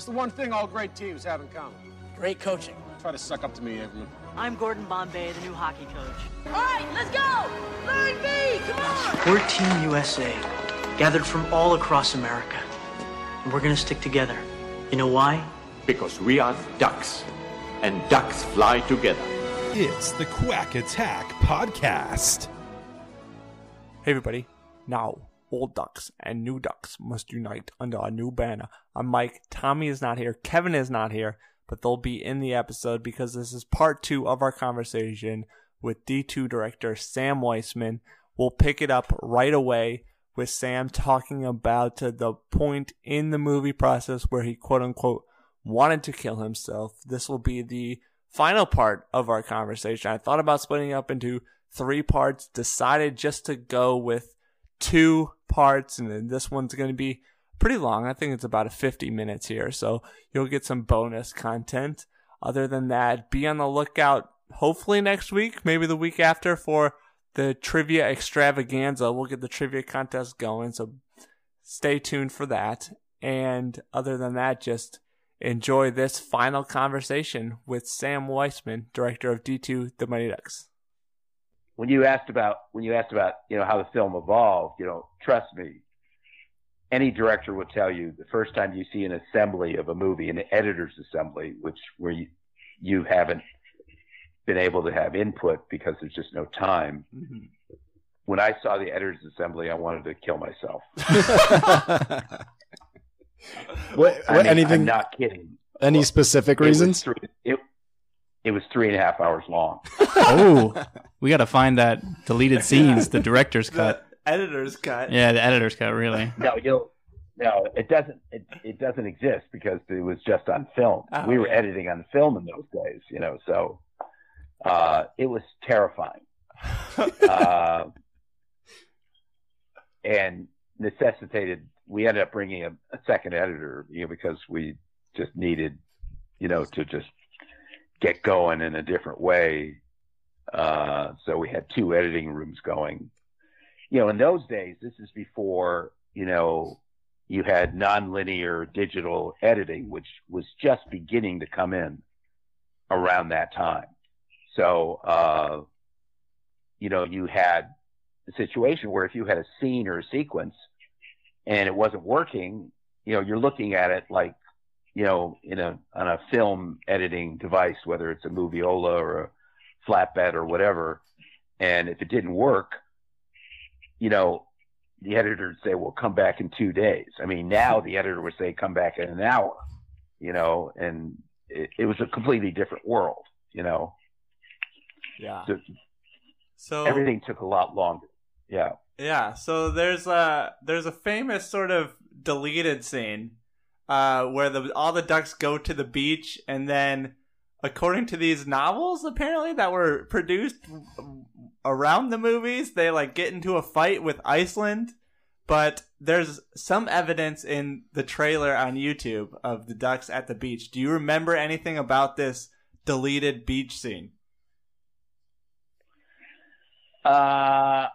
What's the one thing all great teams have in common? Great coaching. Try to suck up to me, Averman. I'm Gordon Bombay, the new hockey coach. All right, let's go! Line B, come on! We're Team USA, gathered from all across America. And we're gonna stick together. You know why? Because we are ducks, and ducks fly together. It's the Quack Attack Podcast. Hey everybody, now old ducks and new ducks must unite under a new banner. I'm Mike. Tommy is not here. Kevin is not here, but they'll be in the episode because this is part two of our conversation with D2 director Sam Weisman. We'll pick it up right away with Sam talking about the point in the movie process where he quote unquote wanted to kill himself. This will be the final part of our conversation. I thought about splitting it up into three parts, decided just to go with two parts, and then this one's going to be pretty long. I think it's about a 50 minutes here, so you'll get some bonus content. Other than that, be on the lookout hopefully next week, maybe the week after for the trivia extravaganza. We'll get the trivia contest going, so stay tuned for that. And other than that, just enjoy this final conversation with Sam Weisman, director of D2 The Mighty Ducks. When you asked about when you asked about you know how the film evolved, you know, trust me, any director would tell you the first time you see an assembly of a movie, an editor's assembly, which where you you haven't been able to have input because there's just no time. Mm-hmm. When I saw the editor's assembly, I wanted to kill myself. What, I mean, anything? I'm not kidding. any specific It was reasons? It, it was three and a half hours long. oh, we got to find that deleted scenes, the director's cut. editor's cut. Yeah, the editor's cut, really. No, you'll no, it doesn't. It, it doesn't exist because it was just on film. Oh, we were yeah. editing on film in those days, you know. So uh, it was terrifying, uh, and necessitated. We ended up bringing a, a second editor, you know, because we just needed, you know, to just get going in a different way. Uh, so we had two editing rooms going. You know, in those days, this is before, you know, you had nonlinear digital editing, which was just beginning to come in around that time. So, uh, you know, you had a situation where if you had a scene or a sequence and it wasn't working, you know, you're looking at it like, you know, in a on a film editing device, whether it's a Moviola or a flatbed or whatever, and if it didn't work, you know, the editor would say, "Well, come back in two days." I mean, now the editor would say, "Come back in an hour," you know, and it, it was a completely different world, you know. Yeah. So So everything took a lot longer. Yeah. Yeah, so there's a there's a famous sort of deleted scene uh, where the all the ducks go to the beach, and then, according to these novels, apparently that were produced around the movies, they like get into a fight with Iceland. But there's some evidence in the trailer on YouTube of the ducks at the beach. Do you remember anything about this deleted beach scene? Uh,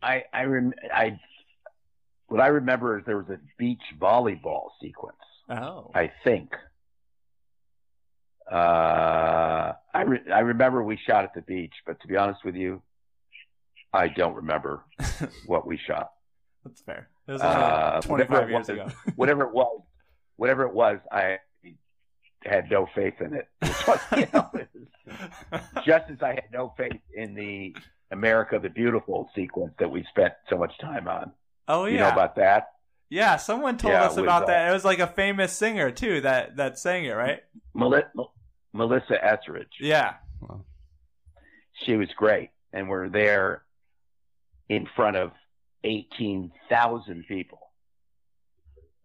I I rem I what I remember is there was a beach volleyball sequence. Oh, I think. Uh, I re- I remember we shot at the beach, but to be honest with you, I don't remember what we shot. that's fair. It was only Uh, 25 whatever it years was, ago. whatever it was, whatever it was, I had no faith in it. You know, just as I had no faith in the America the Beautiful sequence that we spent so much time on. Oh yeah, You know about that? yeah. Someone told Yeah, us with, about uh, that. It was like a famous singer too that that sang it, right? Mel- Melissa Etheridge. Yeah. She was great, and we're there in front of eighteen thousand people,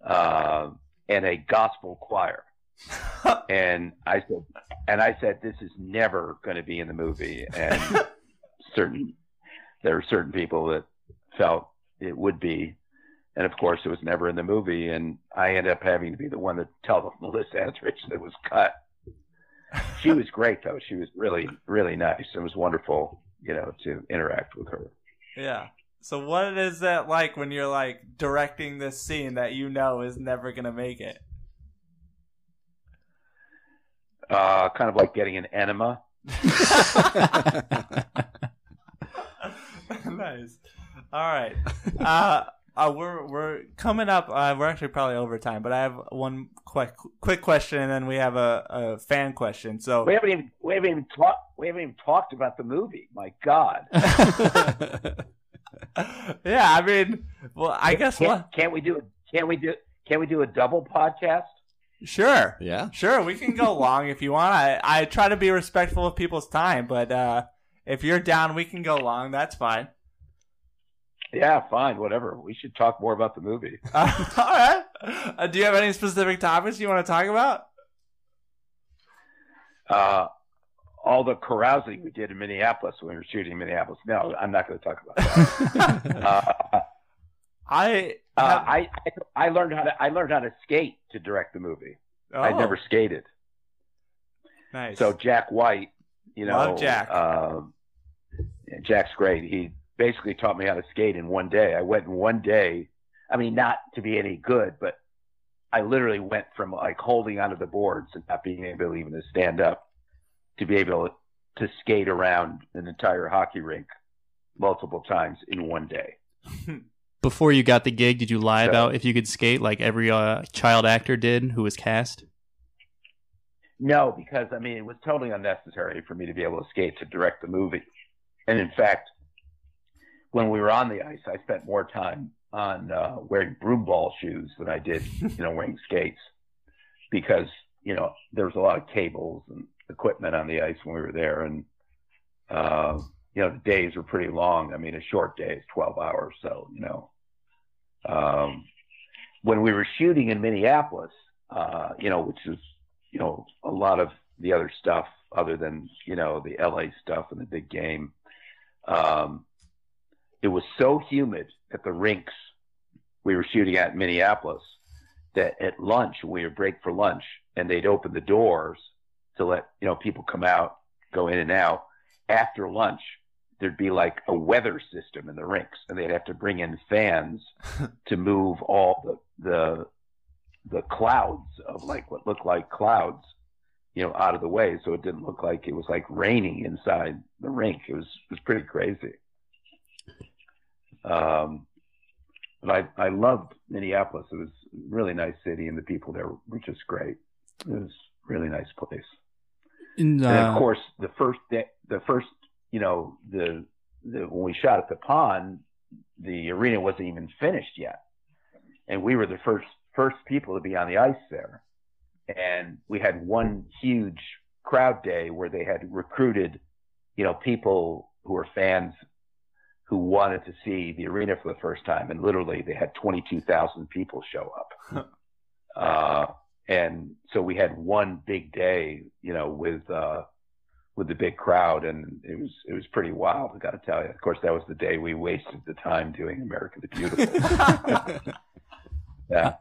uh, and a gospel choir. and I said, and I said, this is never going to be in the movie. And certain, there were certain people that felt it would be, and of course, it was never in the movie. And I ended up having to be the one to tell the Melissa Etheridge that it was cut. She was great, though. She was really, really nice. It was wonderful, you know, to interact with her. Yeah. So what is that like when you're like directing this scene that you know is never gonna make it? Uh, kind of like getting an enema. nice. All right. Uh, uh, we're we're coming up. Uh, we're actually probably over time, but I have one quick quick question, and then we have a, a fan question. So We haven't even we haven't even talked we haven't even talked about the movie. My God. yeah, I mean, well, I guess can't, what? can't we do? Can't we do? Can we do a double podcast? Sure. Yeah. Sure, we can go long if you want. I I try to be respectful of people's time, but uh, if you're down, we can go long. That's fine. Yeah, fine, whatever. We should talk more about the movie. Uh, all right. Uh, do you have any specific topics you want to talk about? Uh, all the carousing we did in Minneapolis when we were shooting in Minneapolis. No, I'm not going to talk about that. uh, I uh, I I learned how to I learned how to skate to direct the movie. Oh, I never skated. nice. So Jack White, you know, Love Jack. Um, Jack's great. He basically taught me how to skate in one day. I went in one day. I mean, not to be any good, but I literally went from like holding onto the boards and not being able even to stand up to be able to skate around an entire hockey rink multiple times in one day. Before you got the gig, did you lie So- about if you could skate like every uh, child actor did who was cast? No, because I mean it was totally unnecessary for me to be able to skate to direct the movie. And in fact, when we were on the ice, I spent more time on uh, wearing broom ball shoes than I did, you know, wearing skates, because you know there was a lot of cables and equipment on the ice when we were there, and uh, you know the days were pretty long. I mean, a short day is twelve hours, so you know. Um, when we were shooting in Minneapolis, uh, you know, which is you know, a lot of the other stuff other than, you know, the LA stuff and the big game. Um, it was so humid at the rinks we were shooting at in Minneapolis that at lunch, we would break for lunch and they'd open the doors to let, you know, people come out, go in and out. After lunch, there'd be like a weather system in the rinks and they'd have to bring in fans to move all the, the, the clouds of like what looked like clouds, you know, out of the way, so it didn't look like it was like raining inside the rink. It was it was pretty crazy. Um, but I I loved Minneapolis. It was a really nice city, and the people there were just great. It was a really nice place. And, And of uh, course, the first day, the first, you know, the, the when we shot at the pond, the arena wasn't even finished yet, and we were the first first people to be on the ice there, and we had one huge crowd day where they had recruited, you know, people who were fans who wanted to see the arena for the first time, and literally they had twenty two thousand people show up. uh, and so we had one big day, you know, with uh, with the big crowd, and it was it was pretty wild. I got to tell you. Of course, that was the day we wasted the time doing America the Beautiful. yeah.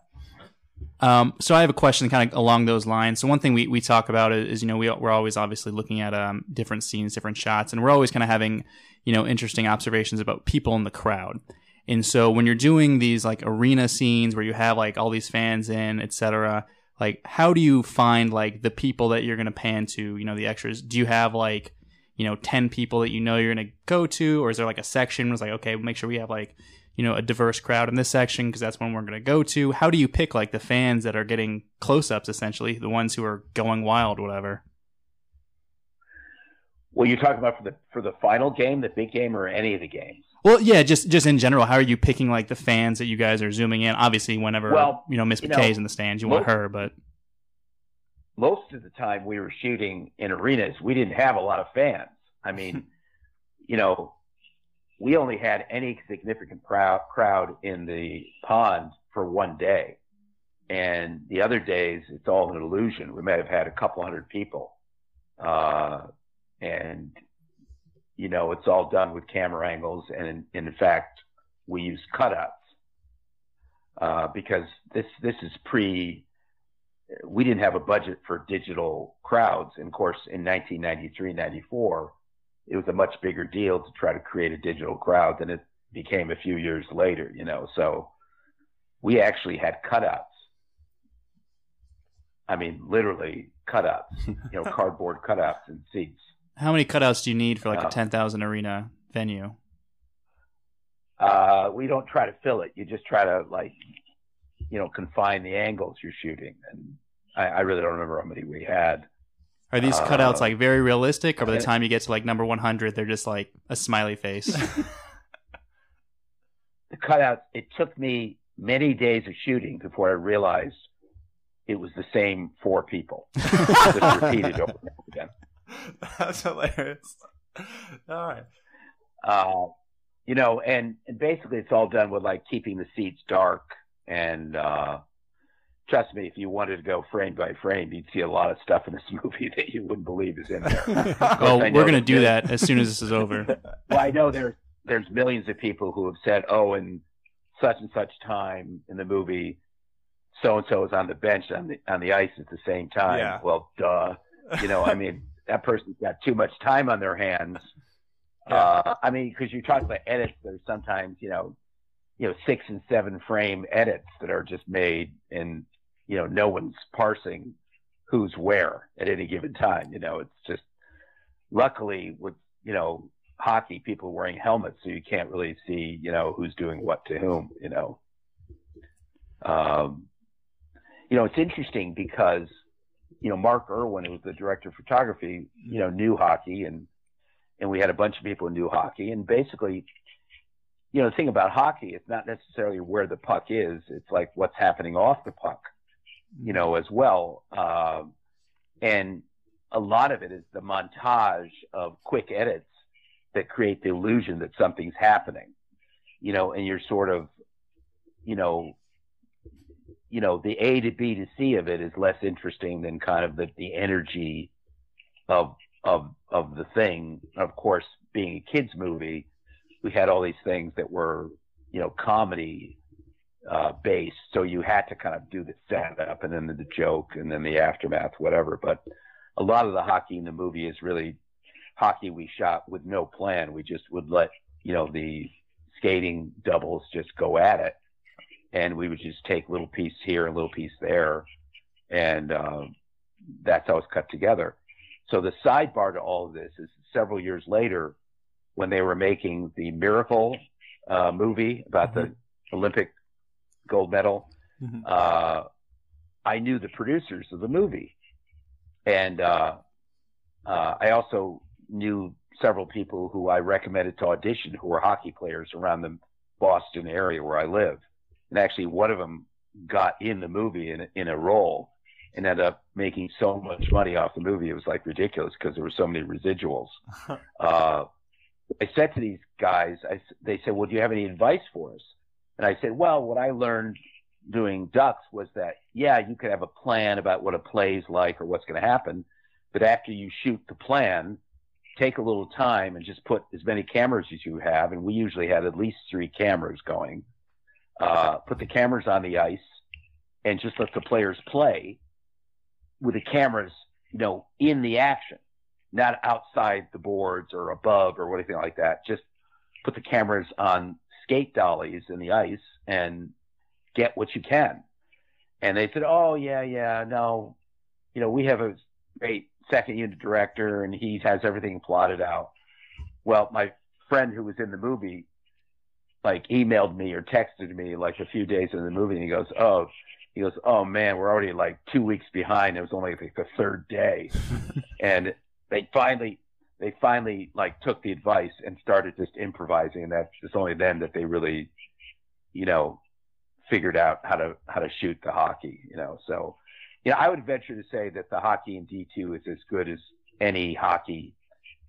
Um, so I have a question kind of along those lines. So one thing we, we talk about is, you know, we, we're always obviously looking at um, different scenes, different shots, and we're always kind of having, you know, interesting observations about people in the crowd. And so when you're doing these like arena scenes where you have like all these fans in, et cetera, like how do you find like the people that you're going to pan to, you know, the extras? Do you have like, you know, 10 people that you know you're going to go to? Or is there like a section was like, okay, we'll make sure we have like, you know, a diverse crowd in this section because that's when we're going to go to. How do you pick like the fans that are getting close ups, essentially, the ones who are going wild, whatever? Well, you're talking about for the for the final game, the big game, or any of the games? Well, yeah, just just in general, how are you picking like the fans that you guys are zooming in? Obviously, whenever Well, you know Miss you know, McKay's in the stands, you want her, but most of the time we were shooting in arenas, we didn't have a lot of fans. I mean, you know, we only had any significant crowd in the pond for one day, and the other days it's all an illusion. We may have had a couple hundred people, uh, and you know, it's all done with camera angles, and in, in fact, we use cutouts uh, because this this is pre we didn't have a budget for digital crowds. And of course, in 1993, 94, it was a much bigger deal to try to create a digital crowd than it became a few years later, you know. So we actually had cutouts I mean, literally cutouts, you know, cardboard cutouts and seats. How many cutouts do you need for like Uh, a ten thousand arena venue? Uh, we don't try to fill it. You just try to like, you know, confine the angles you're shooting. And I, I really don't remember how many we had. Are these Uh, cutouts like very realistic, or by the uh, time you get to like number one hundred, they're just like a smiley face? The cutouts. It took me many days of shooting before I realized it was the same four people, just repeated over and over again. That's hilarious. All right. Uh, you know, and, and basically it's all done with like keeping the seats dark and, uh, trust me, if you wanted to go frame by frame, you'd see a lot of stuff in this movie that you wouldn't believe is in there. oh, we're gonna do that as soon as this is over. well, I know there's, there's millions of people who have said, oh, in such and such time in the movie, so and so is on the bench on the, on the ice at the same time. Yeah. Well, duh. You know, I mean, that person's got too much time on their hands. Yeah. Uh, I mean, because you talk about edits, there's sometimes you know, you know, six and seven frame edits that are just made, and you know, no one's parsing who's where at any given time. You know, it's just luckily with you know hockey, people wearing helmets, so you can't really see you know who's doing what to whom. You know, um, you know, it's interesting because you know Mark Irwin, who was the director of photography, you know, knew hockey and and we had a bunch of people who knew hockey. And basically, you know, the thing about hockey, it's not necessarily where the puck is; it's like what's happening off the puck, you know, as well. Um, and a lot of it is the montage of quick edits that create the illusion that something's happening, you know, and you're sort of, you know, you know, the A to B to C of it is less interesting than kind of the, the energy of of of the thing. Of course, being a kids movie, we had all these things that were, you know, comedy uh, based. So you had to kind of do the setup and then the joke and then the aftermath, whatever. But a lot of the hockey in the movie is really hockey we shot with no plan. We just would let you know the skating doubles just go at it, and we would just take little piece here and little piece there, and uh, that's how it's cut together. So the sidebar to all of this is several years later, when they were making the Miracle uh, movie about the Olympic gold medal, Mhm. uh, I knew the producers of the movie, and uh, uh, I also knew several people who I recommended to audition who were hockey players around the Boston area where I live. And actually, one of them got in the movie in, in a role and ended up making so much money off the movie. It was like ridiculous because there were so many residuals. uh, I said to these guys, I, they said, well, do you have any advice for us? And I said, well, what I learned doing ducks was that, yeah, you could have a plan about what a play's like or what's going to happen. But after you shoot the plan, take a little time and just put as many cameras as you have. And we usually had at least three cameras going. Uh, put the cameras on the ice and just let the players play with the cameras, you know, in the action, not outside the boards or above or anything like that. Just put the cameras on skate dollies in the ice and get what you can. And they said, "Oh yeah, yeah, no, you know, we have a great second unit director and he has everything plotted out." Well, my friend who was in the movie like emailed me or texted me like a few days in the movie and he goes, "Oh, he goes, "Oh man, we're already like 2 weeks behind. It was only like the third day." and they finally they finally like took the advice and started just improvising and that's just only then that they really you know figured out how to how to shoot the hockey you know? So you know i would venture to say that the hockey in d2 is as good as any hockey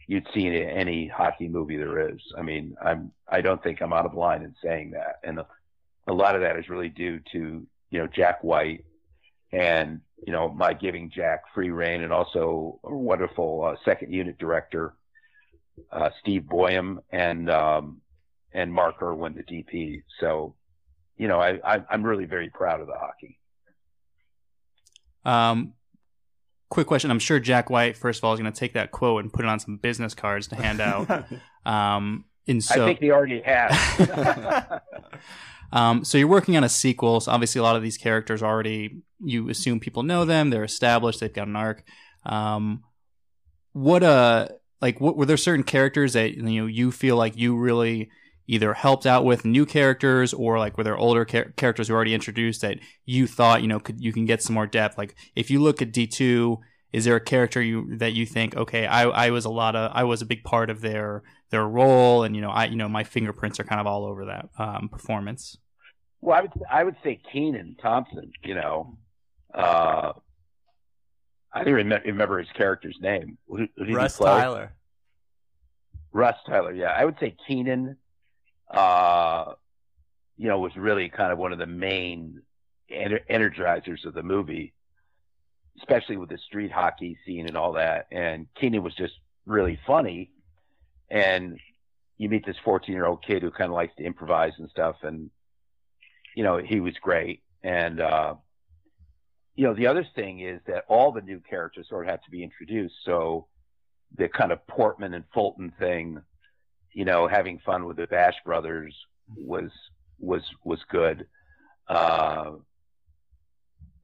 you'd see in any hockey movie there is. I mean i'm i don't think i'm out of line in saying that. And a, a lot of that is really due to you know jack white and you know my giving Jack free reign, and also a wonderful uh, second unit director uh, Steve Boyum and um, and Mark Irwin, the DP. So you know I, I I'm really very proud of the hockey. Um, quick question. I'm sure Jack White, first of all, is going to take that quote and put it on some business cards to hand out. um, And so, I think they already have. um, so you're working on a sequel. So obviously, a lot of these characters already you assume people know them. They're established. They've got an arc. Um, what uh like what were there certain characters that you know you feel like you really either helped out with new characters or like were there older char- characters who were already introduced that you thought you know could you can get some more depth like if you look at d2 is there a character you that you think okay i i was a lot of i was a big part of their their role and you know i you know my fingerprints are kind of all over that um, performance well i would i would say kenan thompson you know uh I don't even remember his character's name. Who, who Russ Tyler. Russ Tyler, yeah. I would say Kenan, uh, you know, was really kind of one of the main ener- energizers of the movie, especially with the street hockey scene and all that. And Kenan was just really funny. And you meet this 14 year old kid who kind of likes to improvise and stuff. And, you know, he was great. And, uh, you know, the other thing is that all the new characters sort of have to be introduced. So the kind of Portman and Fulton thing, you know, having fun with the Bash brothers was was was good. Uh,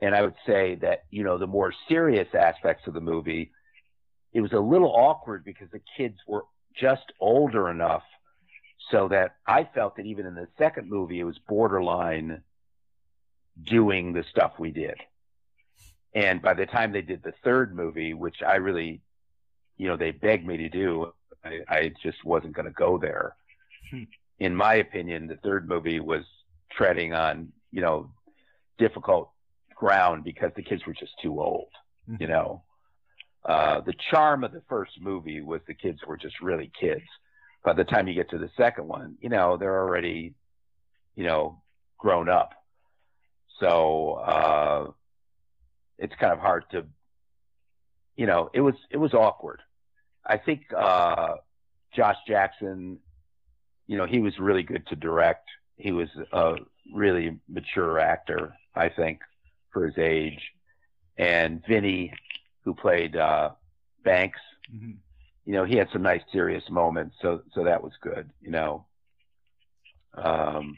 and I would say that you know the more serious aspects of the movie, it was a little awkward because the kids were just older enough so that I felt that even in the second movie it was borderline doing the stuff we did. And by the time they did the third movie, which I really, you know, they begged me to do, I, I just wasn't going to go there. Hmm. In my opinion, the third movie was treading on, you know, difficult ground because the kids were just too old, mm-hmm. you know. Uh, the charm of the first movie was the kids were just really kids. By the time you get to the second one, you know, they're already, you know, grown up. So, uh, it's kind of hard to, you know, it was it was awkward. I think uh, Josh Jackson, you know, he was really good to direct. He was a really mature actor, I think, for his age. And Vinny, who played uh, Banks, mm-hmm. you know, he had some nice serious moments, so so that was good, you know. Um,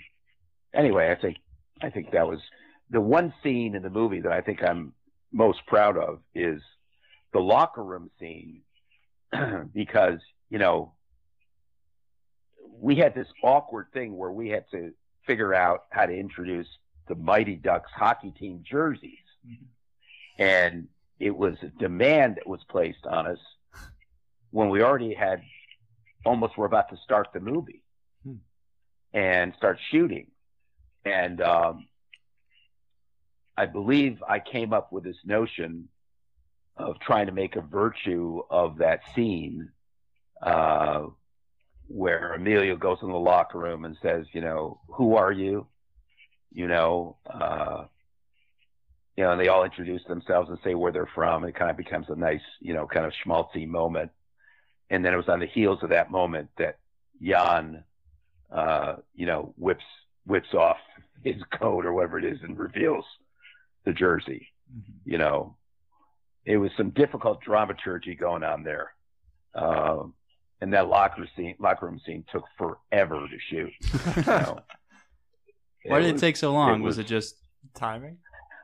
anyway, I think I think that was the one scene in the movie that I think I'm most proud of is the locker room scene because, you know, we had this awkward thing where we had to figure out how to introduce the Mighty Ducks hockey team jerseys. Mm-hmm. And it was a demand that was placed on us when we already had almost were about to start the movie hmm. and start shooting. And um, I believe I came up with this notion of trying to make a virtue of that scene uh, where Emilio goes in the locker room and says, you know, who are you? You know, uh, you know, and they all introduce themselves and say where they're from. It kind of becomes a nice, you know, kind of schmaltzy moment. And then it was on the heels of that moment that Jan, uh, you know, whips whips off his coat or whatever it is and reveals the jersey. Mm-hmm. You know, it was some difficult dramaturgy going on there. Uh, and that locker scene, locker room scene took forever to shoot. You know? Why did it, was, it take so long? It was, was, it just timing?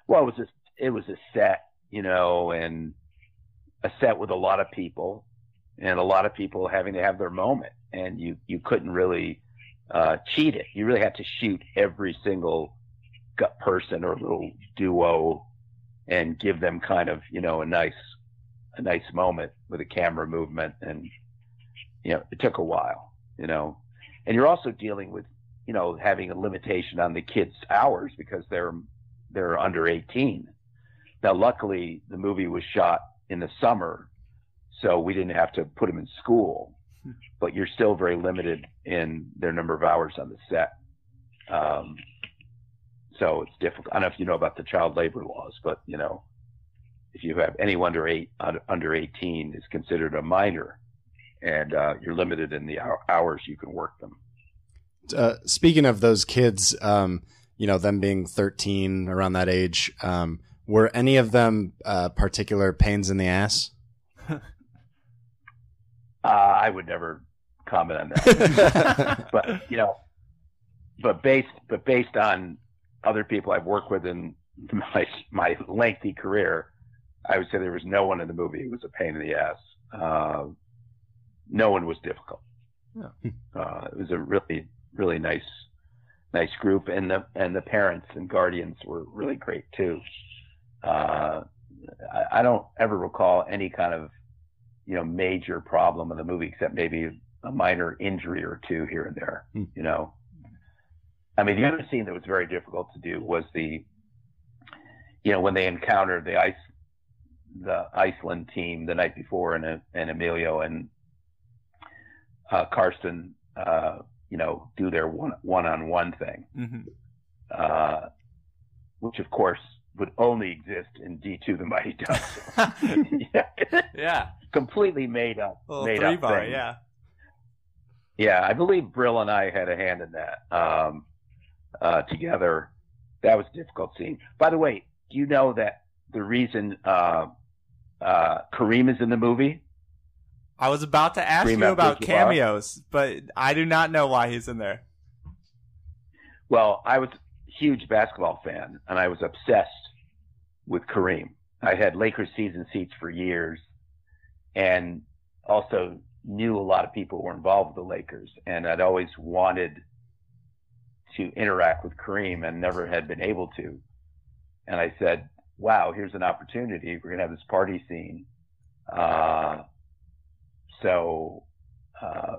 Well, it was just it was a set, you know, and a set with a lot of people, and a lot of people having to have their moment, and you you couldn't really uh, cheat it. You really had to shoot every single gut person or little duo and give them kind of you know a nice a nice moment with a camera movement. And you know it took a while you know. And you're also dealing with you know having a limitation on the kids hours because they're they're under 18 now luckily the movie was shot in the summer so we didn't have to put them in school but you're still very limited in their number of hours on the set um, so it's difficult. I don't know if you know about the child labor laws, but you know, if you have anyone under eight under 18 is considered a minor, and uh, you're limited in the hours you can work them. Uh, speaking of those kids, um, you know, them being 13 around that age, um, were any of them uh, particular pains in the ass? Uh, I would never comment on that. but you know, but based but based on other people I've worked with in my my lengthy career, I would say there was no one in the movie who was a pain in the ass. Uh, no one was difficult. Uh, it was a really really nice nice group, and the and the parents and guardians were really great too. Uh, I, I don't ever recall any kind of you know major problem in the movie except maybe a minor injury or two here and there. Hmm. You know, I mean, the other scene that was very difficult to do was the, you know, when they encountered the ice, the Iceland team the night before, and and Emilio and uh, Carsten, uh, you know, do their one one on one thing, hmm uh, which of course would only exist in D two the Mighty Ducks. yeah, Yeah. completely made up, made up bar. thing. Yeah. Yeah, I believe Brill and I had a hand in that um, uh, together. That was a difficult scene. By the way, do you know that the reason uh, uh, Kareem is in the movie? I was about to ask Kareem you about cameos, but I do not know why he's in there. Well, I was a huge basketball fan, and I was obsessed with Kareem. I had Lakers season seats for years, and also knew a lot of people who were involved with the Lakers, and I'd always wanted to interact with Kareem and never had been able to. And I said, "Wow, here's an opportunity. We're gonna have this party scene." Uh, so uh,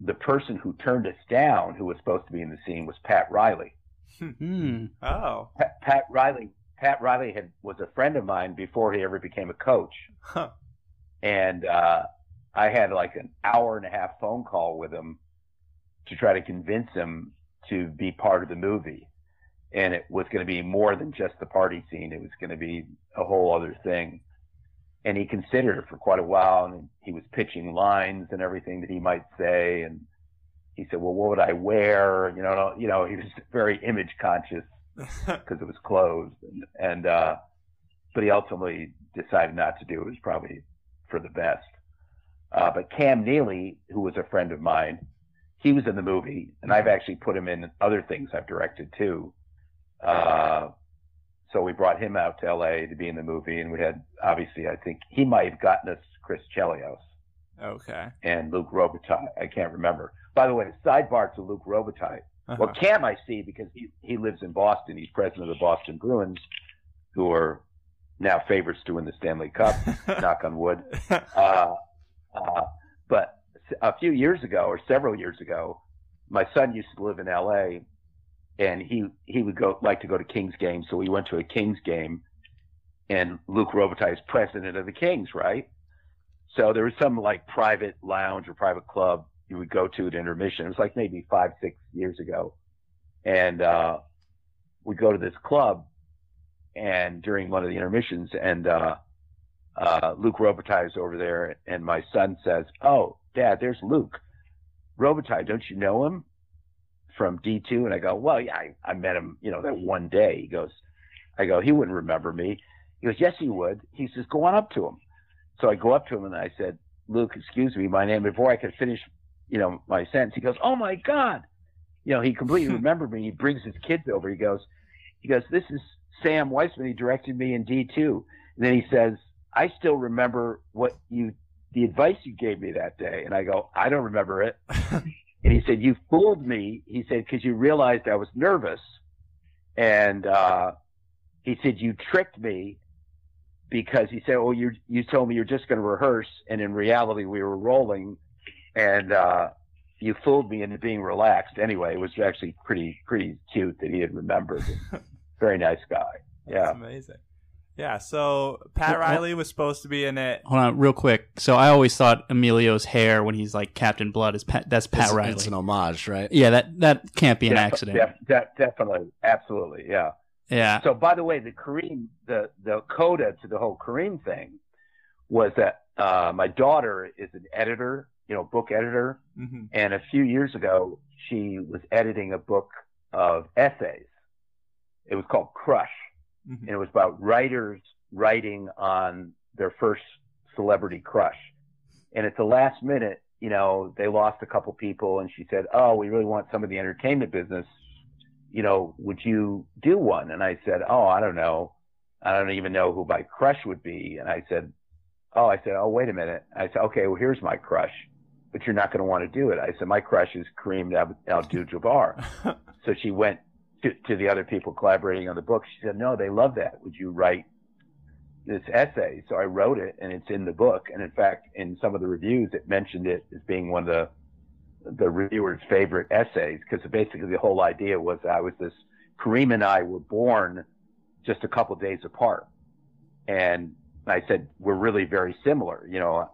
the person who turned us down, who was supposed to be in the scene, was Pat Riley. Hmm. Oh. Pat, Pat Riley. Pat Riley had was a friend of mine before he ever became a coach, Huh. and uh, I had like an hour and a half phone call with him to try to convince him to be part of the movie. And it was going to be more than just the party scene. It was going to be a whole other thing. And he considered it for quite a while, and he was pitching lines and everything that he might say. And he said, "Well, what would I wear?" You know, you know, he was very image conscious because it was closed, and, and uh, but he ultimately decided not to do it. It was probably for the best. Uh, but Cam Neely, who was a friend of mine, he was in the movie, and I've actually put him in other things I've directed too. Uh, so we brought him out to LA to be in the movie, and we had obviously, I think he might have gotten us Chris Chelios okay. and Luc Robitaille. I can't remember. By the way, sidebar to Luc Robitaille. Well, Uh-huh. Cam I see because he, he lives in Boston. He's president of the Boston Bruins, who are now favorites to win the Stanley Cup. knock on wood. Uh, uh, but a few years ago, or several years ago, my son used to live in L.A. and he he would go like to go to Kings games. So we went to a Kings game, and Luc Robitaille is president of the Kings, right? So there was some like private lounge or private club you would go to at intermission. It was like maybe five, six years ago. And, uh, we go to this club and during one of the intermissions and, uh, uh, Luc Robitaille is over there and my son says, Oh, dad, there's Luc Robitaille. Don't you know him from D2? And I go, well, yeah, I, I met him, you know, that one day. He goes, I go, he wouldn't remember me. He goes, yes, he would. He says, go on up to him. So I go up to him and I said, Luc, excuse me, my name. Before I could finish, you know, my sentence, he goes, oh my God. You know, he completely remembered me. He brings his kids over. He goes, he goes, this is Sam Weisman. He directed me in D2. And then he says, I still remember what you, the advice you gave me that day. And I go, I don't remember it. and he said, you fooled me. He said, cause you realized I was nervous. And, uh, he said, you tricked me because he said, "Oh, you you told me you're just going to rehearse, and in reality, we were rolling, and uh, you fooled me into being relaxed." Anyway, it was actually pretty pretty cute that he had remembered. Very nice guy. Yeah. That's amazing. Yeah, so Pat Well, well- Riley was supposed to be in it. Hold on, real quick. So I always thought Emilio's hair when he's like Captain Blood is Pat, that's Pat it's, Riley. It's an homage, right? yeah, that that can't be an Def- accident. def- def- definitely, absolutely, yeah. yeah. So, by the way, the Kareem, the the coda to the whole Kareem thing was that uh, my daughter is an editor, you know, book editor, hmm and a few years ago she was editing a book of essays. It was called Crush, hmm and it was about writers writing on their first celebrity crush. And at the last minute, you know, they lost a couple people, and she said, "Oh, we really want some of the entertainment business. You know, would you do one?" And I said, "Oh, I don't know. I don't even know who my crush would be." And I said, "Oh, I said, oh, wait a minute." I said, "Okay, well, here's my crush, but you're not going to want to do it." I said, "My crush is Kareem Abdul-Jabbar." so she went to, to the other people collaborating on the book. She said, "No, they love that. Would you write this essay?" So I wrote it, and it's in the book. And in fact, in some of the reviews, it mentioned it as being one of the the reviewer's favorite essays because basically the whole idea was I was this Kareem and I were born just a couple days apart, and I said we're really very similar. You know,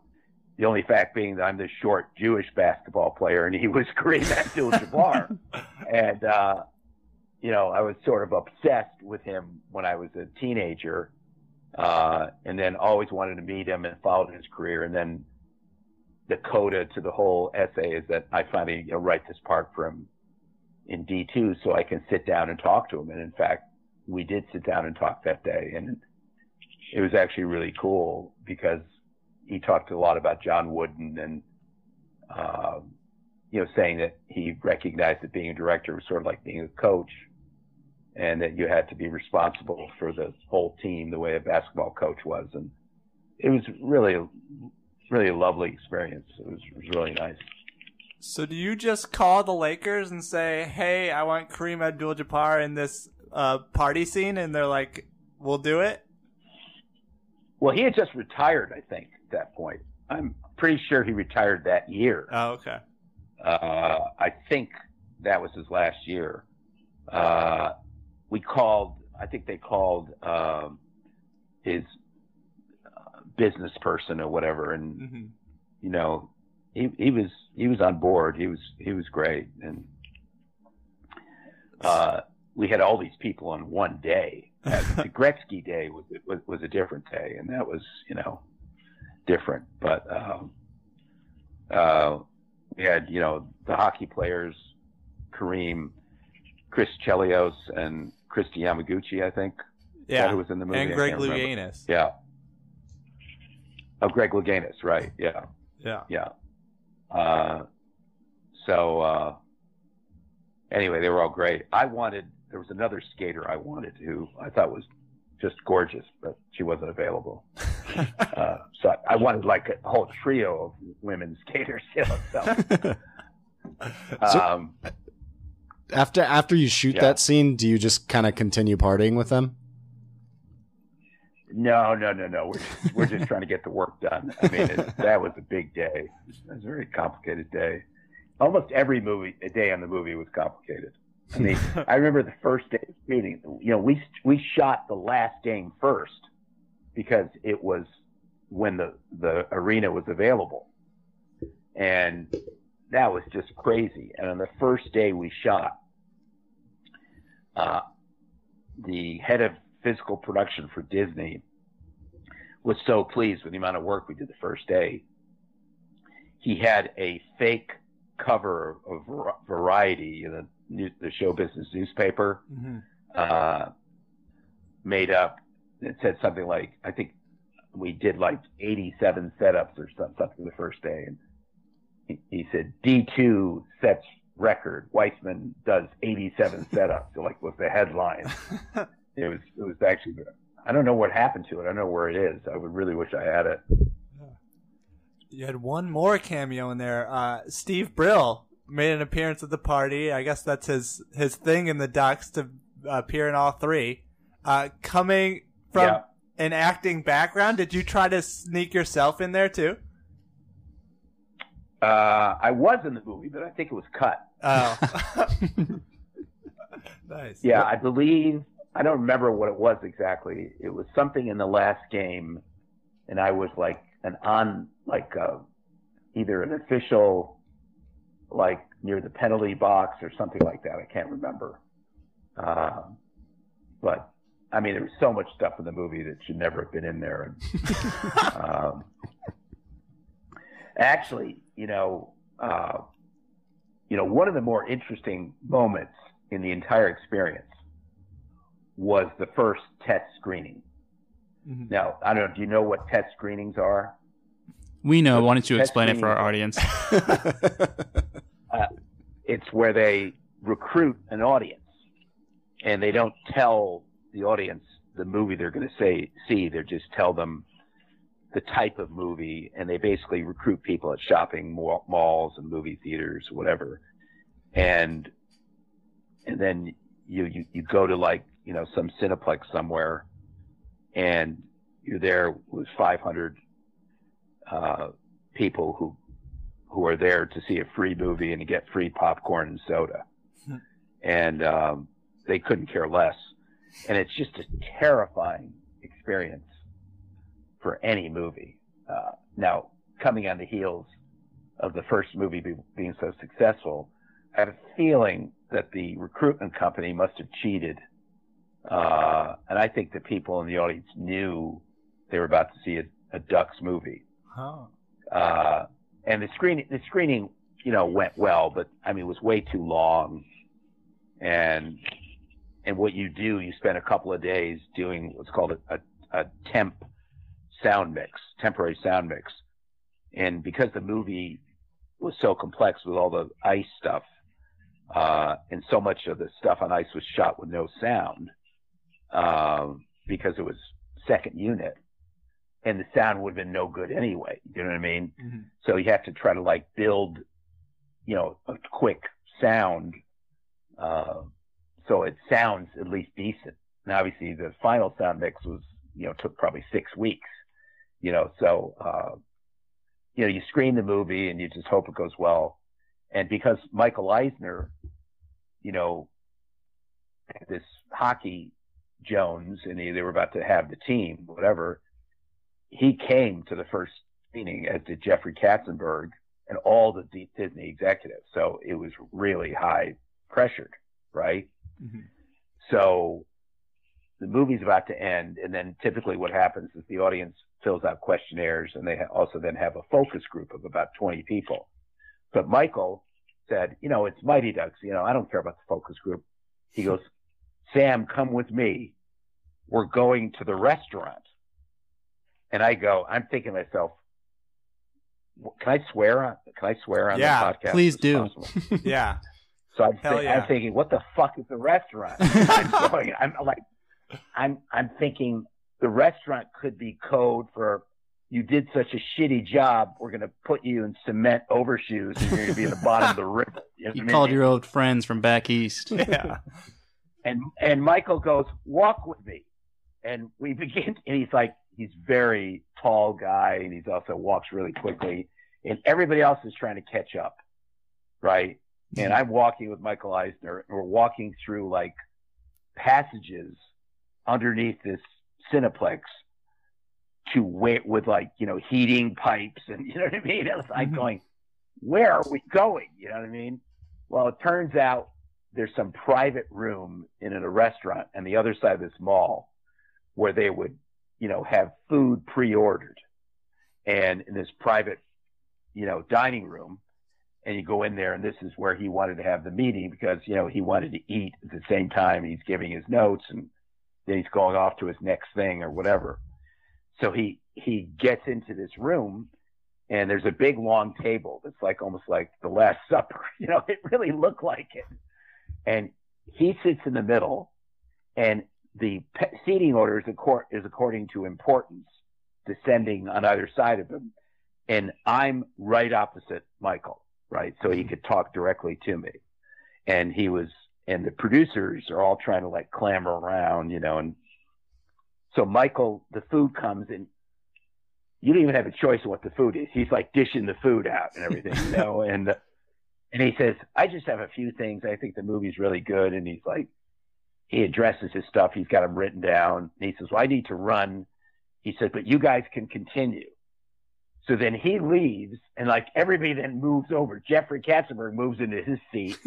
the only fact being that I'm this short Jewish basketball player, and he was Kareem Abdul-Jabbar, and uh, you know I was sort of obsessed with him when I was a teenager, uh, and then always wanted to meet him and followed his career, and then the coda to the whole essay is that I finally you know, write this part for him in D2 so I can sit down and talk to him. And in fact, we did sit down and talk that day. And it was actually really cool because he talked a lot about John Wooden and, uh, you know, saying that he recognized that being a director was sort of like being a coach and that you had to be responsible for the whole team the way a basketball coach was. And it was really, really a lovely experience. It was, it was really nice. So do you just call the Lakers and say, "Hey, I want Kareem Abdul-Jabbar in this uh, party scene," and they're like, "We'll do it." Well, he had just retired, I think, at that point. I'm pretty sure he retired that year. Oh, okay. Uh, I think that was his last year. Uh, we called, I think they called um, his uh, business person or whatever, and Mm-hmm. you know, he he was he was on board. He was he was great, and uh, we had all these people on one day. The Gretzky day was, was was a different day, and that was you know different. But um, uh, we had you know the hockey players, Kareem, Chris Chelios, and Kristi Yamaguchi. I think. Yeah. who was in the movie? And Greg. Louganis. Yeah. Oh, Greg Louganis, right? Yeah. Yeah. Yeah. Uh, so uh, anyway, they were all great. I wanted there was another skater I wanted who I thought was just gorgeous, but she wasn't available. uh, so I wanted like a whole trio of women skaters. You know, so, So- um, After after you shoot Yeah. that scene, do you just kind of continue partying with them? no, no, no, no. We're just, we're just trying to get the work done. I mean, it, that was a big day. It was a very complicated day. Almost every movie, a day on the movie was complicated. I mean, I remember the first day of shooting. You know, we we shot the last game first because it was when the the arena was available, and that was just crazy. And on the first day we shot, uh, the head of physical production for Disney was so pleased with the amount of work we did the first day. He had a fake cover of Variety, the, new- the show business newspaper, Mhm. uh, made up. It said something like, I think we did like 87 setups or something the first day. And he, said, D2 sets record. Weisman does 87 setups. So like was the headline. it was, it was actually, I don't know what happened to it. I don't know where it is. I would really wish I had it. You had one more cameo in there. Uh, Steve Brill made an appearance at the party. I guess that's his his thing in the Ducks to appear in all three. Uh, coming from Yeah. an acting background, did you try to sneak yourself in there too? Uh, I was in the movie, but I think it was cut. Oh, nice. Yeah, I believe I don't remember what it was exactly. It was something in the last game, and I was like an on like uh, either an official, like near the penalty box or something like that. I can't remember. Uh, but I mean, there was so much stuff in the movie that should never have been in there. And, um, actually, you know, uh, you know, one of the more interesting moments in the entire experience was the first test screening. Mhm. Now, I don't know. Do you know what test screenings are? We know. Why don't you explain it for our audience? uh, it's where they recruit an audience and they don't tell the audience the movie they're going to say see they just tell them the type of movie and they basically recruit people at shopping mall, malls and movie theaters whatever and and then you, you you go to like you know some cineplex somewhere and you're there with 500 uh, people who who are there to see a free movie and to get free popcorn and soda. and um, they couldn't care less. And it's just a terrifying experience for any movie. Uh, now, coming on the heels of the first movie be, being so successful, I had a feeling that the recruitment company must have cheated. Uh, and I think the people in the audience knew they were about to see a, a Ducks movie. Uh, and the screening, the screening, you know, went well, but I mean, it was way too long. And, and what you do, you spend a couple of days doing what's called a, a, a temp sound mix, temporary sound mix. And because the movie was so complex with all the ice stuff, uh, and so much of the stuff on ice was shot with no sound, um, because it was second unit and the sound would have been no good anyway. You know what I mean? Mm-hmm. So you have to try to like build, you know, a quick sound, uh, so it sounds at least decent. And obviously the final sound mix was, you know, took probably six weeks, you know, so, uh, you know, you screen the movie and you just hope it goes well. And because Michael Eisner, you know, this hockey Jones and he, they were about to have the team, whatever, he came to the first screening, as did Jeffrey Katzenberg and all the D- Disney executives. So it was really high pressured, right? Mm-hmm. So the movie's about to end, and then typically what happens is the audience fills out questionnaires, and they also then have a focus group of about 20 people. But Michael said, you know, it's Mighty Ducks. You know, I don't care about the focus group. He goes, Sam, come with me. We're going to the restaurant. And I go, I'm thinking to myself, can I swear on? Can I swear on Yeah, the podcast? please do. Yeah. So I'm, thi- yeah. I'm thinking, what the fuck is the restaurant? I'm, going, I'm like, I'm I'm thinking the restaurant could be code for you did such a shitty job. We're gonna put you in cement overshoes and you're gonna be at the bottom of the river. You, know You what I called mean? your old friends from back east. Yeah. and and Michael goes, walk with me, and we begin. And he's like, he's very tall guy, and he's also walks really quickly, and everybody else is trying to catch up, right? And mm-hmm. I'm walking with Michael Eisner, and we're walking through like passages underneath this Cineplex to wait with like you know heating pipes and you know what I mean. It was like mm-hmm. going, where are we going? You know what I mean? Well, it turns out there's some private room in a restaurant on the other side of this mall where they would, you know, have food pre-ordered and in this private, you know, dining room. And you go in there and this is where he wanted to have the meeting because, you know, he wanted to eat at the same time he's giving his notes and then he's going off to his next thing or whatever. So he, he gets into this room and there's a big long table that's like almost like the last supper. You know, it really looked like it and he sits in the middle and the pe- seating order is, is according to importance descending on either side of him and i'm right opposite michael right so he mm-hmm. could talk directly to me and he was and the producers are all trying to like clamber around you know and so michael the food comes and you don't even have a choice of what the food is he's like dishing the food out and everything you know and and he says, I just have a few things. I think the movie's really good. And he's like, he addresses his stuff. He's got them written down. And he says, well, I need to run. He says, but you guys can continue. So then he leaves and like everybody then moves over. Jeffrey Katzenberg moves into his seat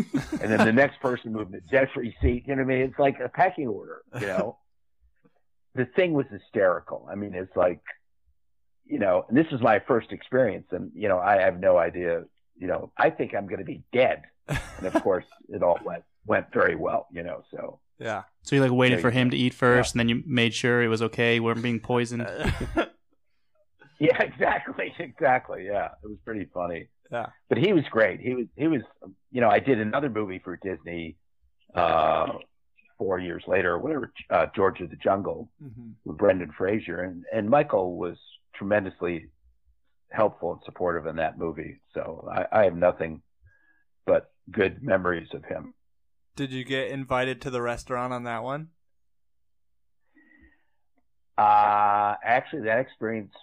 and then the next person moves into Jeffrey's seat. You know what I mean? It's like a pecking order, you know? the thing was hysterical. I mean, it's like, you know, and this is my first experience and, you know, I have no idea you know, I think I'm going to be dead. And of course, it all went went very well, you know. So Yeah. So you like waited Yeah, for him to eat first, yeah. and then you made sure it was okay, you weren't being poisoned. Yeah, exactly, exactly. Yeah, it was pretty funny. Yeah. But he was great. He was he was you know, I did another movie for Disney uh four years later, whatever, uh George of the Jungle Mhm. with Brendan Fraser and and Michael was tremendously helpful and supportive in that movie. So I, I have nothing but good memories of him. Did you get invited to the restaurant on that one? Uh actually that experience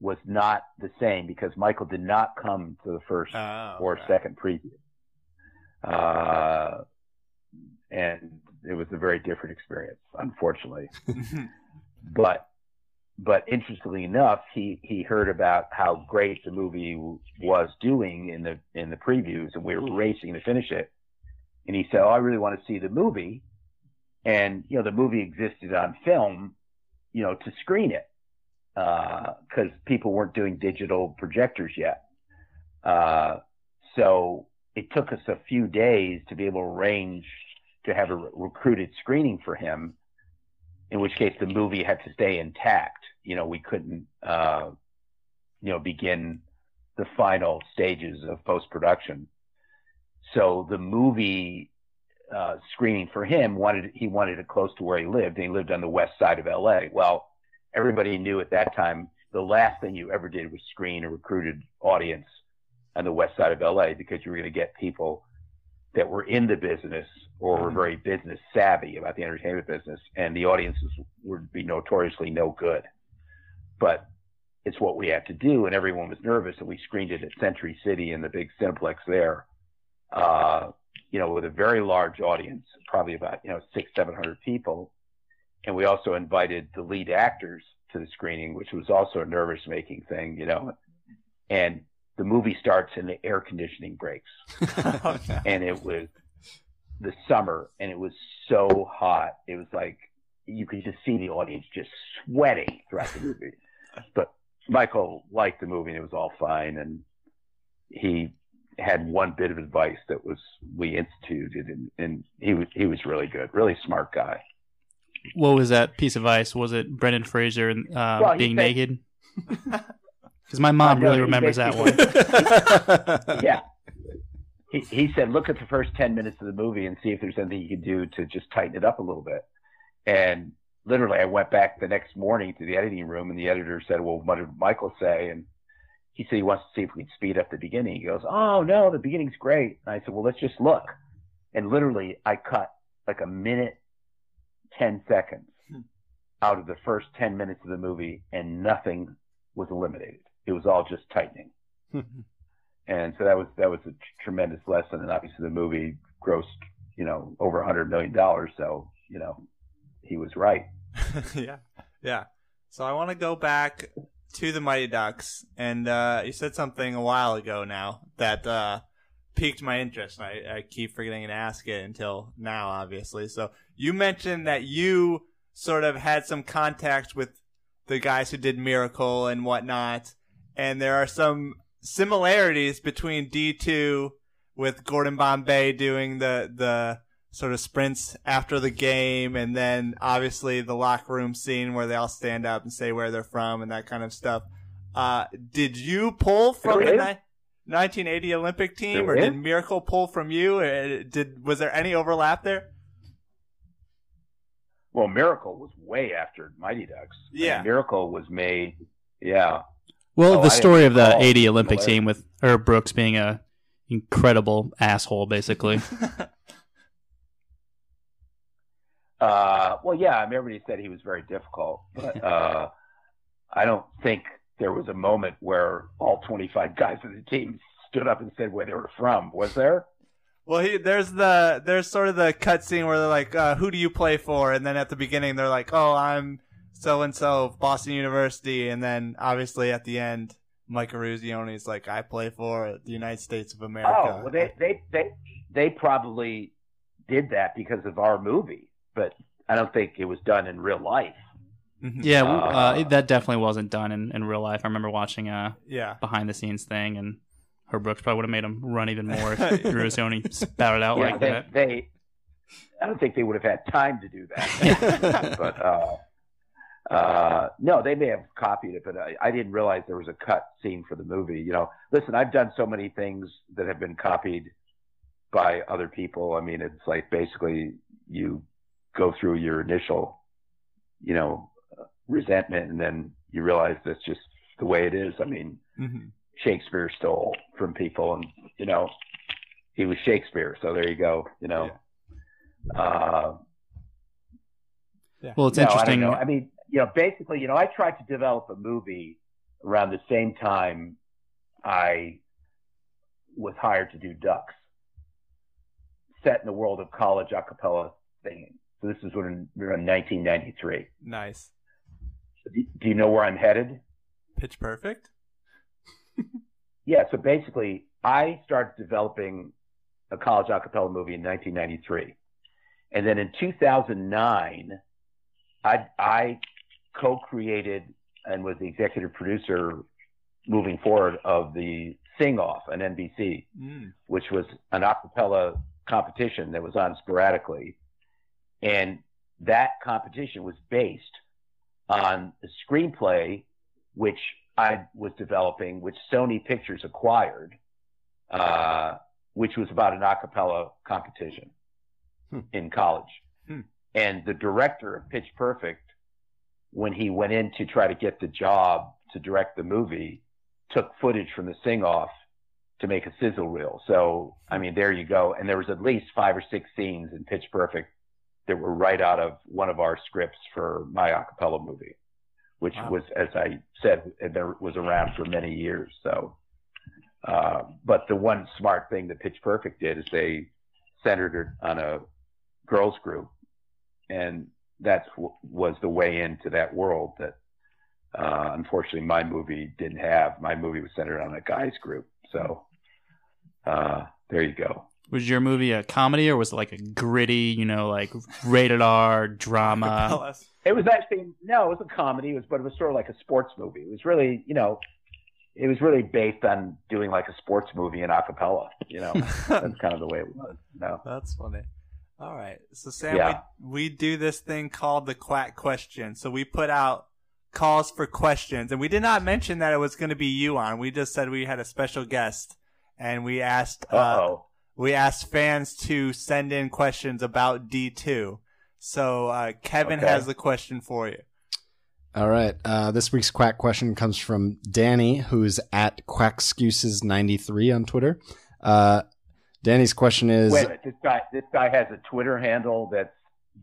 was not the same because Michael did not come to the first Oh, or second preview. Uh, and it was a very different experience, unfortunately. but but interestingly enough, he he heard about how great the movie was doing in the in the previews, and we were racing to finish it. And he said, "Oh, I really want to see the movie." And you know, the movie existed on film, you know, to screen it because people weren't doing digital projectors yet. Uh, so it took us a few days to be able to arrange to have a re- recruited screening for him, in which case the movie had to stay intact. You know, we couldn't, uh, you know, begin the final stages of post production. So the movie uh, screening for him wanted he wanted it close to where he lived, and he lived on the west side of L.A. Well, everybody knew at that time the last thing you ever did was screen a recruited audience on the west side of LA because you were going to get people that were in the business or were very business savvy about the entertainment business, and the audiences would be notoriously no good. But it's what we had to do, and everyone was nervous, and we screened it at Century City in the big Cineplex there. Uh, you know, with a very large audience, probably about you know six, seven hundred people, and we also invited the lead actors to the screening, which was also a nervous making thing, you know. And the movie starts and the air conditioning breaks. and it was the summer and it was so hot. It was like you could just see the audience just sweating throughout the movie. But Michael liked the movie and it was all fine and he had one bit of advice that was we instituted and, and he was he was really good, really smart guy. What was that piece of ice? Was it Brendan Fraser uh, Well, being said- naked? Because my mom really remembers that one. yeah. He, he said, look at the first 10 minutes of the movie and see if there's anything you can do to just tighten it up a little bit. And literally, I went back the next morning to the editing room, and the editor said, well, what did Michael say? And he said he wants to see if we can speed up the beginning. He goes, oh, no, the beginning's great. And I said, well, let's just look. And literally, I cut like a minute, 10 seconds out of the first 10 minutes of the movie, and nothing was eliminated. It was all just tightening. and so that was that was a tremendous lesson. And obviously, the movie grossed you know over a hundred million dollars. So you know he was right. yeah, yeah. So I want to go back to the Mighty Ducks, and uh, you said something a while ago now that uh, piqued my interest. I, I keep forgetting to ask it until now, obviously. So you mentioned that you sort of had some contact with the guys who did Miracle and whatnot, and there are some similarities between D two with Gordon Bombay doing the the sort of sprints after the game, and then obviously the locker room scene where they all stand up and say where they're from and that kind of stuff. Uh, did you pull from the ni- 1980 Olympic team, or did. Miracle pull from you? Or did was there any overlap there? Well, Miracle was way after Mighty Ducks. I mean, Yeah. Miracle was made. Yeah. Well, Oh, the story of the 80 Olympic Hilarious. team with Herb Brooks being a incredible asshole, basically. Uh, well, yeah. I mean, everybody said he was very difficult, but uh, I don't think there was a moment where all 25 guys of the team stood up and said where they were from. Was there? Well, he, there's the there's sort of the cut scene where they're like, uh, "Who do you play for?" And then at the beginning they're like, "Oh, I'm so and so, Boston University." And then obviously at the end, Mike Eruzione is like, "I play for the United States of America." Oh, well, they, they, they, they probably did that because of our movie, but I don't think it was done in real life. yeah, Uh, uh, that definitely wasn't done in, in real life. I remember watching a Yeah. behind the scenes thing, and Herb Brooks probably would have made him run even more if Eruzione spouted out Yeah, like they, that. they, I don't think they would have had time to do that. but, uh, Uh, no, they may have copied it, but I, I didn't realize there was a cut scene for the movie. You know, listen, I've done so many things that have been copied by other people. I mean, it's like basically you go through your initial, you know, resentment, and then you realize that's just the way it is. I mean, Mm-hmm. Shakespeare stole from people, and you know, he was Shakespeare. So there you go. You know. Uh, Well, it's no, interesting. know. I mean, you know, basically, you know, I tried to develop a movie around the same time I was hired to do Ducks, set in the world of college a cappella singing. So this is when we were in 1993. Nice. Do do you know where I'm headed? Pitch Perfect. Yeah, so basically, I started developing a college a cappella movie in 1993. And then in 2009, I, I co-created and was the executive producer moving forward of the Sing Off on NBC, Mm. which was an a cappella competition that was on sporadically. And that competition was based on a screenplay which I was developing, which Sony Pictures acquired, uh, which was about an a cappella competition Hmm. in college. Hmm. And the director of Pitch Perfect, when he went in to try to get the job to direct the movie, took footage from the sing off to make a sizzle reel. So, I mean, there you go. And there was at least five or six scenes in Pitch Perfect that were right out of one of our scripts for my a cappella movie, which Wow. was, as I said, there was around for many years. So, uh, but the one smart thing that Pitch Perfect did is they centered it on a girls group, and that w- was the way into that world that uh, unfortunately my movie didn't have. My movie was centered on a guys group. So uh, there you go. Was your movie a comedy or was it like a gritty, you know, like rated R drama? It was actually no, it was a comedy. It was, but it was sort of like a sports movie. It was really, you know, it was really based on doing like a sports movie in acapella. You know, that's kind of the way it was. No, That's funny. All right. So Sam, Yeah. we, we do this thing called the quack question. So we put out calls for questions and we did not mention that it was going to be you on. We just said we had a special guest and we asked, uh, we asked fans to send in questions about D2. So, uh, Kevin Okay. has the question for you. All right. Uh, this week's quack question comes from Dani, who's at quackscuses93 on Twitter. Uh, Dani's question is Wait minute, this guy, this guy has a Twitter handle that's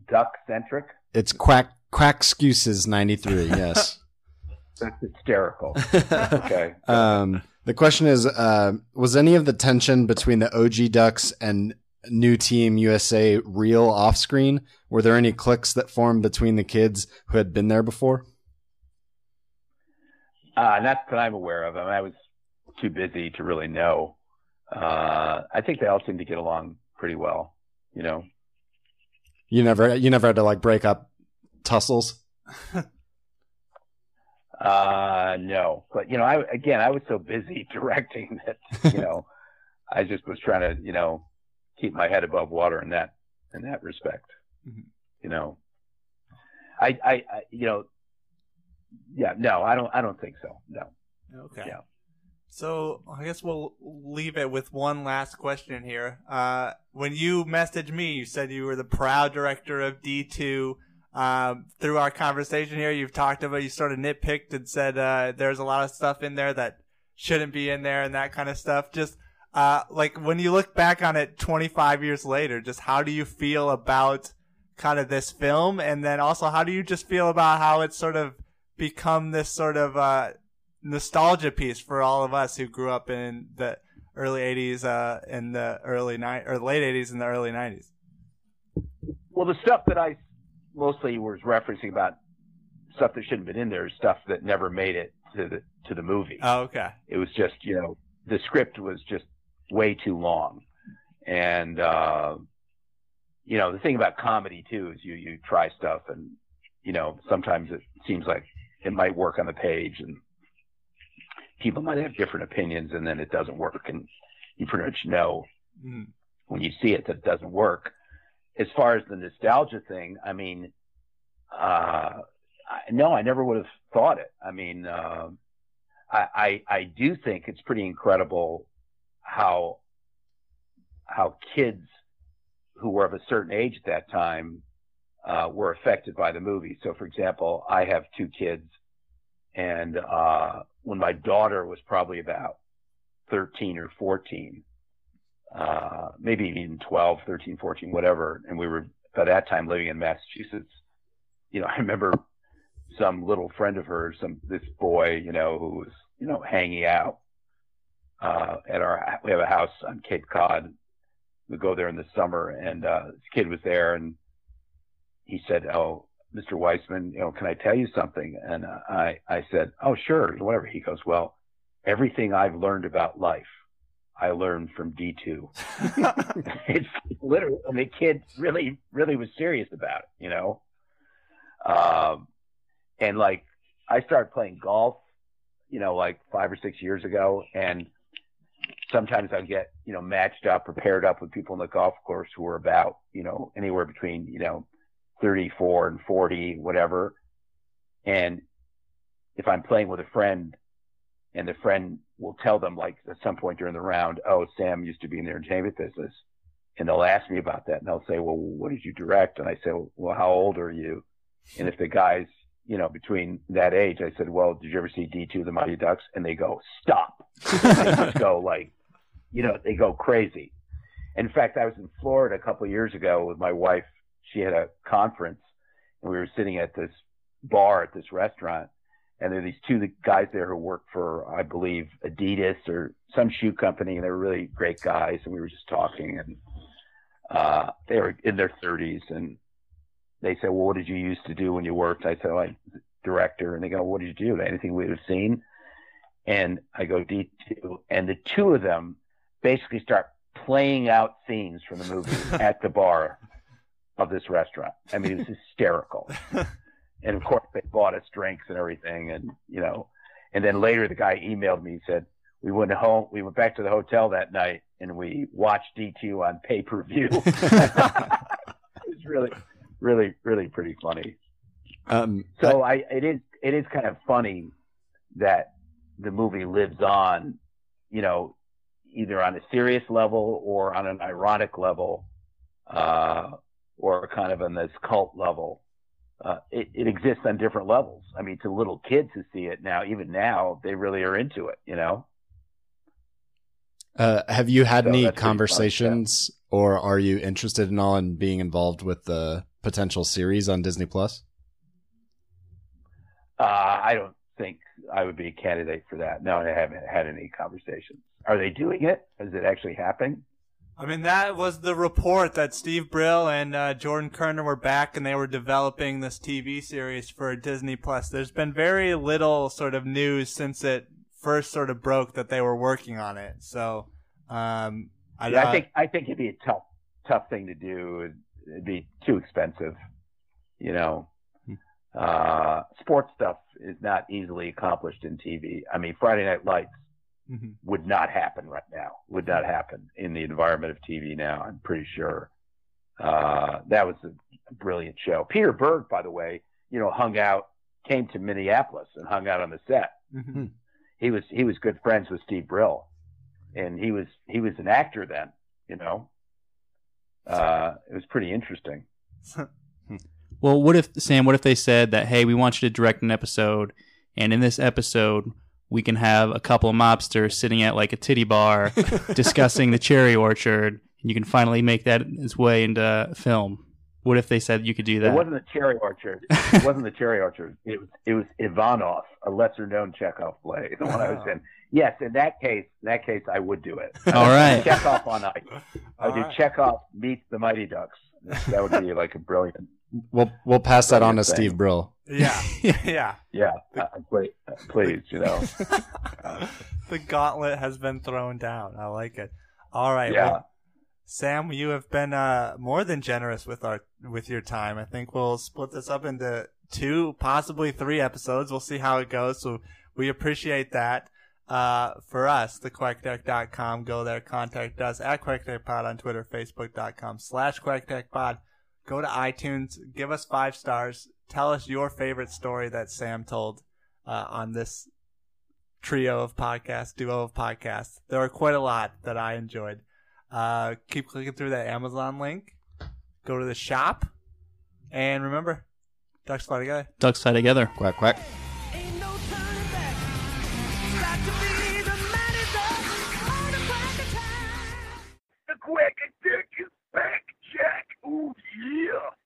duck centric. it's quack quackscuses93. Yes. That's hysterical. okay. Um, the question is, uh, was any of the tension between the OG Ducks and new team USA real off screen? Were there any cliques that formed between the kids who had been there before? Uh, not that I'm aware of. I, mean, I was too busy to really know. Uh, I think they all seem to get along pretty well. You know. You never, you never had to like break up tussles. Uh, no, but you know, I again, I was so busy directing that you know, I just was trying to you know keep my head above water in that in that respect. Mhm. You know, I, I, I, you know, yeah, no, I don't, I don't think so. No. Okay. Yeah. So I guess we'll leave it with one last question here. Uh, when you messaged me, you said you were the proud director of D2. Um, through our conversation here, you've talked about you sort of nitpicked and said uh, there's a lot of stuff in there that shouldn't be in there and that kind of stuff. Just uh, like when you look back on it 25 years later, just how do you feel about kind of this film, and then also how do you just feel about how it's sort of become this sort of uh, nostalgia piece for all of us who grew up in the early 80s uh in the early ni- or late 80s and the early 90s Well, the stuff that I mostly was referencing about stuff that shouldn't have been in there is stuff that never made it to the to the movie. oh okay. It was just you know the script was just way too long. And uh you know the thing about comedy too is you you try stuff and you know sometimes it seems like it might work on the page and people might have different opinions and then it doesn't work and you pretty much know Mm. when you see it that it doesn't work as far as the nostalgia thing i mean uh I, no, I never would have thought it. I mean, um, I, I I do think it's pretty incredible how how kids who were of a certain age at that time uh, were affected by the movie. So, for example, I have two kids, and uh, when my daughter was probably about 13 or 14, uh, maybe even 12, 13, 14, whatever, and we were by that time living in Massachusetts. You know, I remember some little friend of hers, some this boy, you know, who was you know hanging out uh, at our. We have a house on Cape Cod. We go there in the summer, and uh, this kid was there, and he said, "Oh, Mr. Weisman, you know, can I tell you something?" And uh, I I said, "Oh, sure, whatever." He goes, "Well, everything I've learned about life, I learned from D2." it's literally, I mean, the kid really really was serious about it, you know. Um, and like I started playing golf, you know, like five or six years ago, and sometimes I get, you know, matched up, prepared up with people in the golf course who are about, you know, anywhere between, you know, 34 and 40, whatever. And if I'm playing with a friend and the friend will tell them like at some point during the round, oh, Sam used to be in the entertainment business. And they'll ask me about that and they'll say, well, what did you direct? And I say, well, how old are you? And if the guy's, you know, between that age, I said, well, did you ever see D2, the Mighty Ducks? And they go, stop. they just go like, you know, they go crazy. In fact, I was in Florida a couple of years ago with my wife. She had a conference and we were sitting at this bar at this restaurant and there are these two guys there who work for, I believe, Adidas or some shoe company, and they were really great guys. And we were just talking, and uh, they were in their 30s, and they said, "Well, what did you used to do when you worked?" I said, "Well, I director," and they go, "What did you do? Anything we'd have seen?" And I go, "D two," and the two of them basically start playing out scenes from the movie at the bar of this restaurant. I mean, it was hysterical. And of course they bought us drinks and everything and you know and then later the guy emailed me and said we went home we went back to the hotel that night and we watched d2 on pay-per-view. It's really really really pretty funny. Um, so I, it is it is kind of funny that the movie lives on you know either on a serious level or on an ironic level uh, or kind of on this cult level uh, it, it exists on different levels. I mean, to little kids who see it now, even now, they really are into it. You know. Uh, have you had So any that's pretty fun, conversations, or are you interested in all in being involved with the potential series on Disney Plus? Uh, I don't think I would be a candidate for that. No, I haven't had any conversations. Are they doing it? Is it actually happening? I mean, that was the report that Steve Brill and uh, Jordan Kerner were back and they were developing this TV series for Disney Plus. There's been very little sort of news since it first sort of broke that they were working on it. So, um, I, Yeah, I think I think it'd be a tough tough thing to do. It'd, it'd be too expensive. You know, uh, sports stuff is not easily accomplished in TV. I mean, Friday Night Lights Mhm. would not happen right now. Would not happen in the environment of TV now. I'm pretty sure. Uh, that was a brilliant show. Peter Berg, by the way, you know, hung out, came to Minneapolis and hung out on the set. Mhm. He was he was good friends with Steve Brill, and he was he was an actor then. You know, uh, it was pretty interesting. Well, what if Sam? What if they said that, hey, we want you to direct an episode, and in this episode we can have a couple of mobsters sitting at like a titty bar discussing the cherry orchard, and you can finally make that its way into film. What if they said you could do that? It wasn't the Cherry Orchard. It wasn't the Cherry Orchard. It was it was Ivanov, a lesser known Chekhov play, the one I was in. Yes, in that case, in that case, I would do it. All right. Chekhov on ice. I All do right. Chekhov meets the Mighty Ducks. That would be like a brilliant. We'll we'll pass that on to thing. Steve Brill. Yeah, yeah. Yeah, uh, please, please, you know. the gauntlet has been thrown down. I like it. All right. Yeah. well, Sam, you have been uh, more than generous with our with your time. I think we'll split this up into two, possibly three episodes. We'll see how it goes. So we appreciate that. Uh, for us, thequackdeck.com. Go there, contact us at QuackDeckPod on Twitter, Facebook.com slash QuackDeckPod. Go to iTunes, give us five stars, tell us your favorite story that Sam told uh, on this trio of podcasts, duo of podcasts. There are quite a lot that I enjoyed. Uh, keep clicking through that Amazon link. Go to the shop, and remember, ducks fly together. Ducks tie together. Quack quack. Ain't no oh yeah.